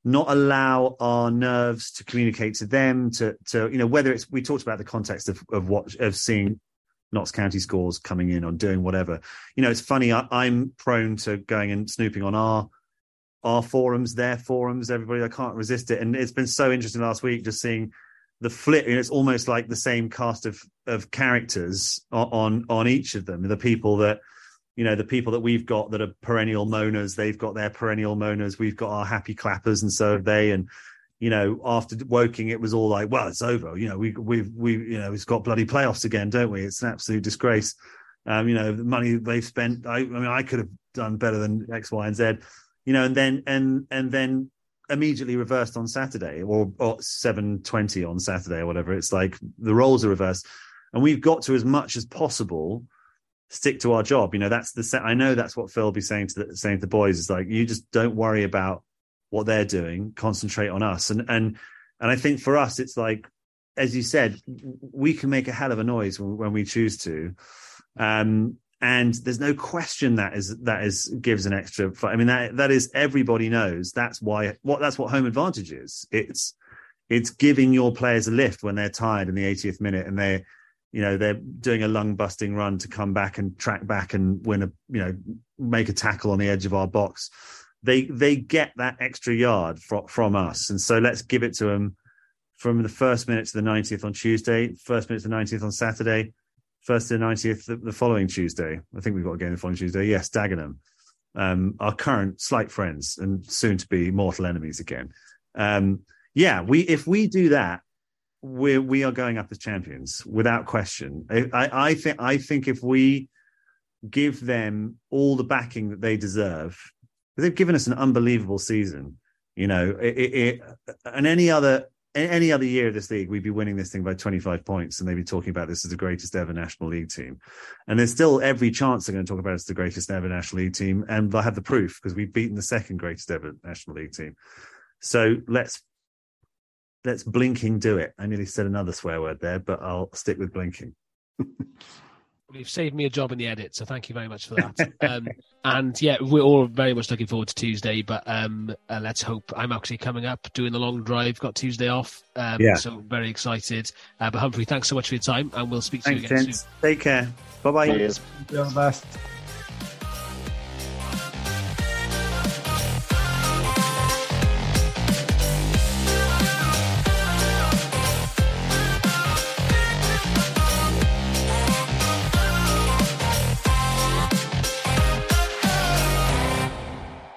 not allow our nerves to communicate to them to to you know whether it's we talked about the context of of what of seeing Notts County scores coming in or doing whatever. You know, it's funny. I, I'm prone to going and snooping on our our forums, their forums, everybody. I can't resist it, and it's been so interesting last week just seeing the flip. You know, it's almost like the same cast of of characters on, on each of them. The people that you know, the people that we've got that are perennial moaners, they've got their perennial moaners. We've got our happy clappers, and so have they. And you know, after Woking, it was all like, well, it's over. You know, we we've we you know, we've got bloody playoffs again, don't we? It's an absolute disgrace. Um, you know, the money they've spent. I, I mean, I could have done better than X, Y, and Z you know, and then and and then immediately reversed on Saturday or, or 720 on Saturday or whatever. It's like the roles are reversed. And we've got to as much as possible stick to our job. You know, that's the set. I know that's what Phil will be saying to the saying to the boys is like, you just don't worry about what they're doing, concentrate on us. And and and I think for us, it's like, as you said, we can make a hell of a noise when, when we choose to. Um, and there's no question that is that is gives an extra i mean that that is everybody knows that's why what that's what home advantage is. It's it's giving your players a lift when they're tired in the 80th minute and they're you know they're doing a lung busting run to come back and track back and win a you know make a tackle on the edge of our box. They they get that extra yard from from us. And so let's give it to them from the first minute to the 90th on tuesday first minute to the 90th on saturday first to the 90th the, the, following Tuesday. I think we've got a game the following Tuesday. Yes, Dagenham. Um, our current slight friends and soon to be mortal enemies again. Um, yeah, we if we do that, we we are going up as champions without question. I, I, I think I think if we give them all the backing that they deserve, they've given us an unbelievable season. You know, it, it, it, and any other any other year of this league, we'd be winning this thing by 25 points, and they'd be talking about this as the greatest ever National League team. And there's still every chance they're going to talk about it as the greatest ever National League team, and I have the proof because we've beaten the second greatest ever National League team. So let's let's blinking do it. I nearly said another swear word there, but I'll stick with blinking. You've saved me a job in the edit, so thank you very much for that. um, and yeah, we're all very much looking forward to Tuesday. But um, uh, let's hope I'm actually coming up doing the long drive. Got Tuesday off, um, yeah. So very excited. Uh, but Humphrey, thanks so much for your time, and we'll speak to thanks, you again gents. soon. Take care. Bye bye. All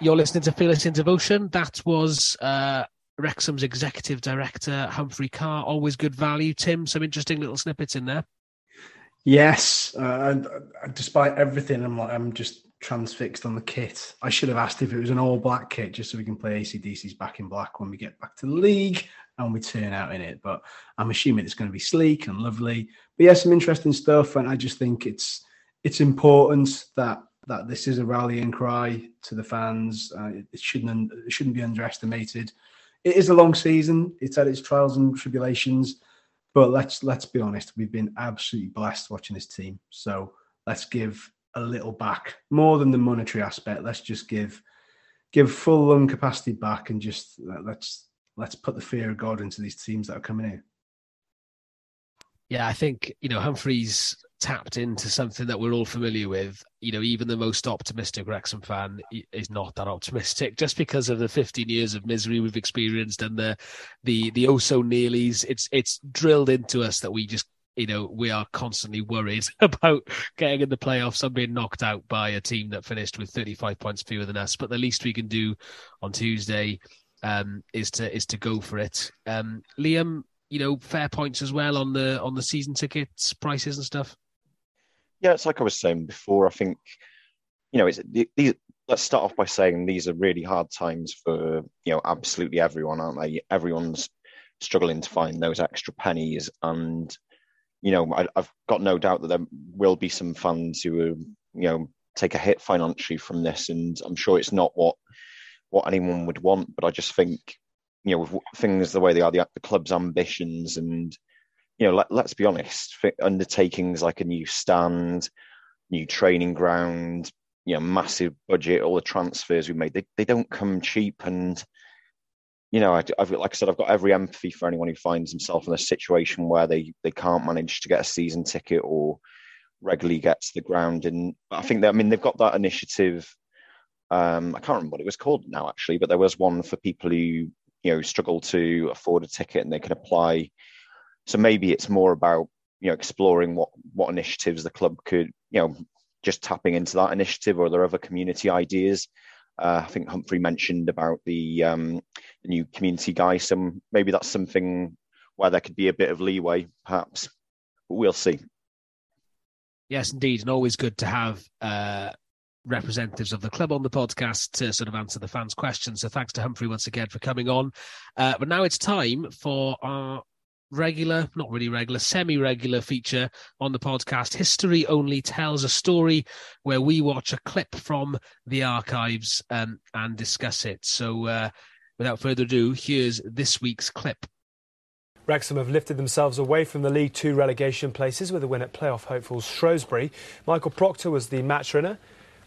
You're listening to Fearless in Devotion. That was uh, Wrexham's executive director, Humphrey Ker. Always good value. Tim, some interesting little snippets in there. Yes. Uh, despite everything, I'm like, I'm just transfixed on the kit. I should have asked if it was an all black kit just so we can play ACDC's Back in Black when we get back to the league and we turn out in it. But I'm assuming it's going to be sleek and lovely. But yeah, some interesting stuff. And I just think it's it's important that that this is a rallying cry to the fans. Uh, it shouldn't it shouldn't be underestimated. It is a long season. It's had its trials and tribulations, but let's let's be honest. We've been absolutely blessed watching this team. So let's give a little back, more than the monetary aspect. Let's just give give full lung capacity back and just let's let's put the fear of God into these teams that are coming in. Yeah, I think you know Humphreys tapped into something that we're all familiar with. You know, even the most optimistic Wrexham fan is not that optimistic, just because of the 15 years of misery we've experienced and the the the oh so nearlies. It's it's drilled into us that we just you know we are constantly worried about getting in the playoffs and being knocked out by a team that finished with 35 points fewer than us. But the least we can do on Tuesday um, is to is to go for it. Um, Liam, you know, fair points as well on the on the season tickets prices and stuff. Yeah, it's like I was saying before. I think you know, it's these. Let's start off by saying these are really hard times for you know absolutely everyone, aren't they? Everyone's struggling to find those extra pennies, and you know, I, have got no doubt that there will be some fans who are you know take a hit financially from this, and I'm sure it's not what what anyone would want. But I just think you know, with things the way they are, the, the club's ambitions and you know, let, us be honest, undertakings like a new stand, new training ground, you know, massive budget, all the transfers we made, they, they don't come cheap. And, you know, I, have like I said, I've got every empathy for anyone who finds himself in a situation where they, they can't manage to get a season ticket or regularly get to the ground. And I think that, I mean, they've got that initiative. Um, I can't remember what it was called now, actually, but there was one for people who, you know, struggle to afford a ticket and they can apply so maybe it's more about you know exploring what what initiatives the club could you know just tapping into that initiative or are there other community ideas. Uh, I think Humphrey mentioned about the, um, the new community guy. Some maybe that's something where there could be a bit of leeway, perhaps. But we'll see. Yes, indeed, and always good to have uh, representatives of the club on the podcast to sort of answer the fans' questions. So thanks to Humphrey once again for coming on. Uh, but now it's time for our regular, not really regular, semi regular feature on the podcast. History Only tells a story where we watch a clip from the archives um, and discuss it. So, uh, without further ado, here's this week's clip. Wrexham have lifted themselves away from the League Two relegation places with a win at playoff hopefuls Shrewsbury. Michael Proctor was the match winner.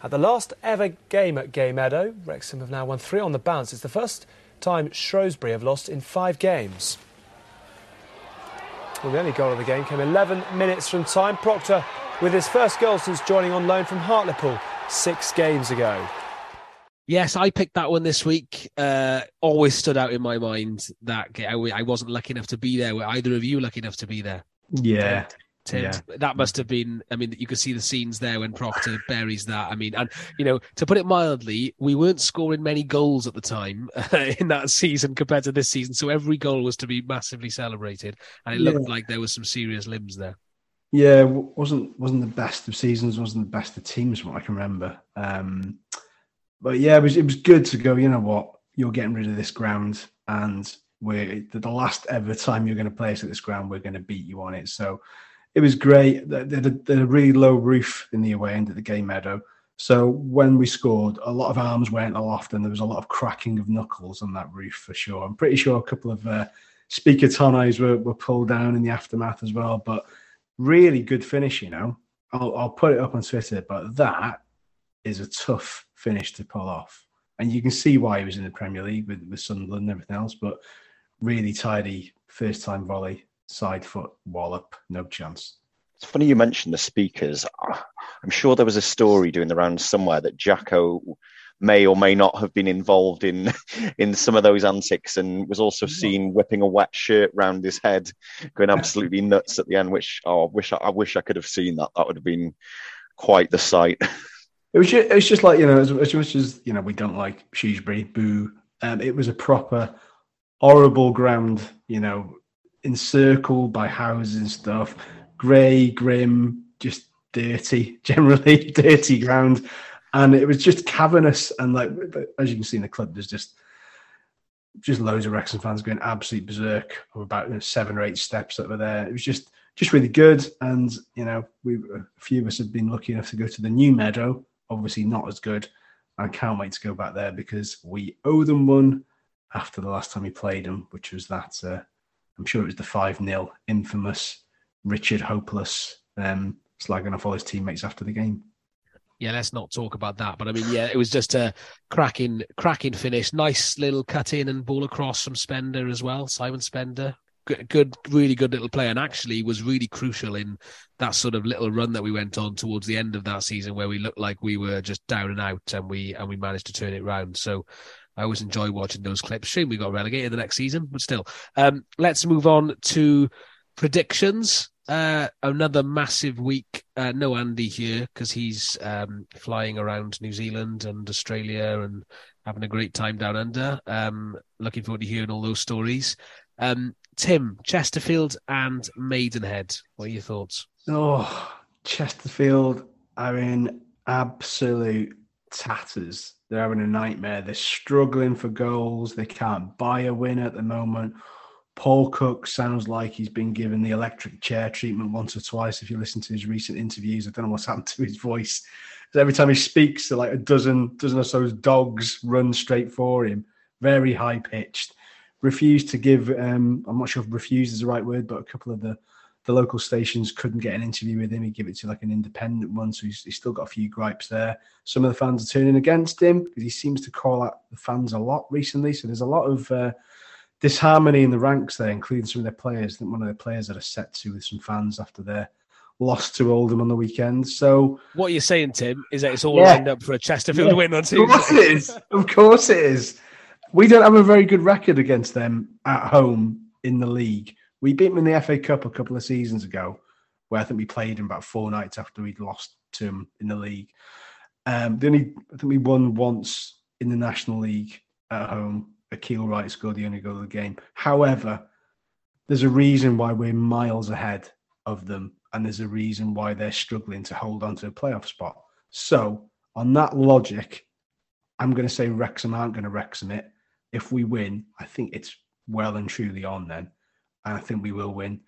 At the last ever game at Gay Meadow, Wrexham have now won three on the bounce. It's the first time Shrewsbury have lost in five games. Well, the only goal of the game came 11 minutes from time. Proctor with his first goal since joining on loan from Hartlepool six games ago. Yes, I picked that one this week. Uh, always stood out in my mind that I wasn't lucky enough to be there. Were either of you lucky enough to be there? Yeah, yeah. That must have been. I mean, you could see the scenes there when Proctor buries that. I mean, and you know, to put it mildly, we weren't scoring many goals at the time uh, in that season compared to this season. So every goal was to be massively celebrated, and it yeah. looked like there was some serious limbs there. Yeah, wasn't wasn't the best of seasons, wasn't the best of teams, from what I can remember. Um, but yeah, it was it was good to go. You know what? You're getting rid of this ground, and we're the last ever time you're going to play us at this ground. We're going to beat you on it. So it was great. They had, a, they had a really low roof in the away end of the Gay Meadow. So when we scored, a lot of arms went aloft and there was a lot of cracking of knuckles on that roof for sure. I'm pretty sure a couple of uh, speaker tannoys were, were pulled down in the aftermath as well. But really good finish, you know. I'll, I'll put it up on Twitter, but that is a tough finish to pull off. And you can see why he was in the Premier League with, with Sunderland and everything else, but really tidy first time volley side foot wallop, no chance. It's funny you mentioned the speakers. I'm sure there was a story doing the rounds somewhere that Jacko may or may not have been involved in in some of those antics and was also seen whipping a wet shirt round his head, going absolutely nuts at the end. Which oh, I wish I, I wish I could have seen that. That would have been quite the sight. It was just, it was just like you know as, as much as you know we don't like Shrewsbury, boo. Um, it was a proper horrible ground. You know, encircled by houses and stuff, grey, grim, just dirty, generally dirty ground. And it was just cavernous. And like, as you can see in the clip, there's just just loads of Wrexham fans going absolute berserk of about you know, seven or eight steps over there. It was just just really good. And you know, we a few of us have been lucky enough to go to the new meadow. Obviously, not as good. I can't wait to go back there because we owe them one after the last time we played them, which was that uh, I'm sure it was the 5 0 infamous Richard Hopeless um, slagging off all his teammates after the game. Yeah, let's not talk about that. But I mean, yeah, it was just a cracking, cracking finish. Nice little cut in and ball across from Spender as well, Simon Spender. good, really good little play, and actually was really crucial in that sort of little run that we went on towards the end of that season, where we looked like we were just down and out, and we and we managed to turn it round. So I always enjoy watching those clips. Shame we got relegated the next season, but still. Um, let's move on to predictions. Uh, another massive week. Uh, no Andy here because he's um, flying around New Zealand and Australia and having a great time down under. Um, looking forward to hearing all those stories. Um, Tim, Chesterfield and Maidenhead. What are your thoughts? Oh, Chesterfield are in absolute tatters. They're having a nightmare. They're struggling for goals. They can't buy a win at the moment. Paul Cook sounds like he's been given the electric chair treatment once or twice. If you listen to his recent interviews, I don't know what's happened to his voice. Every time he speaks, like a dozen, dozen or so dogs run straight for him. Very high pitched. Refused to give. Um, I'm not sure if "refused" is the right word, but a couple of the the local stations couldn't get an interview with him. He give it to like an independent one, so he's, he's, still got a few gripes there. Some of the fans are turning against him because he seems to call out the fans a lot recently. So there's a lot of uh, disharmony in the ranks there, including some of their players. I think one of the players that are set to with some fans after their loss to Oldham on the weekend. So what you're saying, Tim, is that it's all yeah. lined up for a Chesterfield yeah. win on Tuesday. Of course it is. Of course it is. We don't have a very good record against them at home in the league. We beat them in the FA Cup a couple of seasons ago, where I think we played them about four nights after we'd lost to them in the league. Um, the only I think we won once in the National League at home. Akil Wright scored the only goal of the game. However, there's a reason why we're miles ahead of them, and there's a reason why they're struggling to hold on to a playoff spot. So, on that logic, I'm going to say Wrexham aren't going to Wrexham it. If we win, I think it's well and truly on then and I think we will win.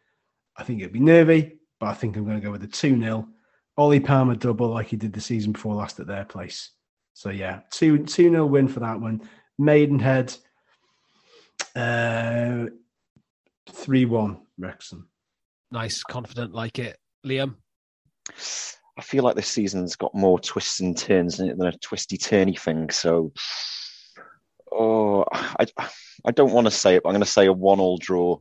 I think it'll be nervy, but I think I'm going to go with a 2 0. Ollie Palmer double like he did the season before last at their place. So yeah, 2 2 0 win for that one. Maidenhead, uh, 3 1, Wrexham. Nice, confident, like it. Liam? I feel like this season's got more twists and turns in it than a twisty turny thing. So, oh, I, I don't want to say it, but I'm going to say a one all draw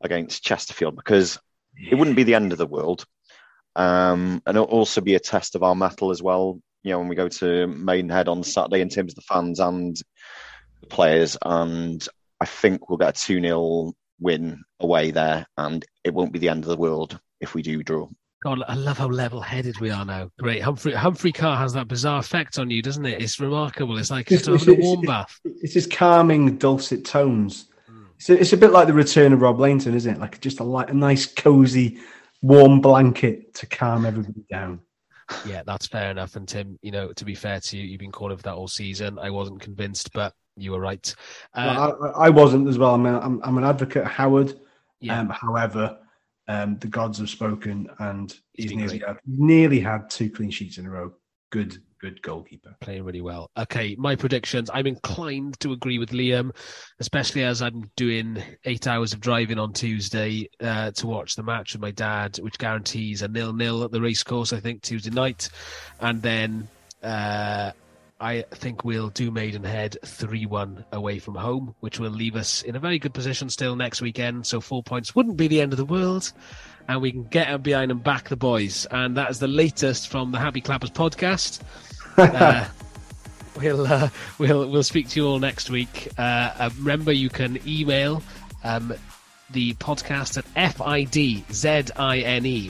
against Chesterfield because it wouldn't be the end of the world. Um, and it'll also be a test of our mettle as well. You know, when we go to Maidenhead on Saturday in terms of the fans and the players. And I think we'll get a 2 0 win away there. And it won't be the end of the world if we do draw. God, I love how level-headed we are now. Great, Humphrey Humphrey Ker has that bizarre effect on you, doesn't it? It's remarkable. It's like it's, just having a warm bath. It's just calming, dulcet tones it's a, it's a bit like the return of Rob Lainton, isn't it? Like just a, like a nice, cozy, warm blanket to calm everybody down. Yeah, that's fair enough. And Tim, you know, to be fair to you, you've been calling for that all season. I wasn't convinced, but you were right. Uh, well, I, I, wasn't as well. I mean, I'm, I'm an advocate of Howard. Yeah. Um, however, um, the gods have spoken, and he's, he's nearly had, nearly had two clean sheets in a row. Good good goalkeeper. Playing really well. Okay, my predictions. I'm inclined to agree with Liam, especially as I'm doing eight hours of driving on Tuesday uh, to watch the match with my dad, which guarantees a nil-nil at the racecourse. I think Tuesday night, and then. Uh, I think we'll do Maidenhead 3 1 away from home, which will leave us in a very good position still next weekend. So, four points wouldn't be the end of the world and we can get behind and back the boys. And that is the latest from the Happy Clappers podcast uh, we'll uh, we'll we'll speak to you all next week. Uh, uh remember, you can email um, the podcast at f-i-d-z-i-n-e,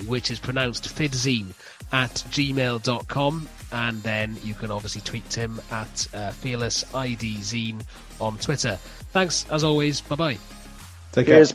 which is pronounced fidzine at gmail.com. And then you can obviously tweet him at uh, fearless id zine on Twitter. Thanks as always. Bye bye. Take care. Cheers.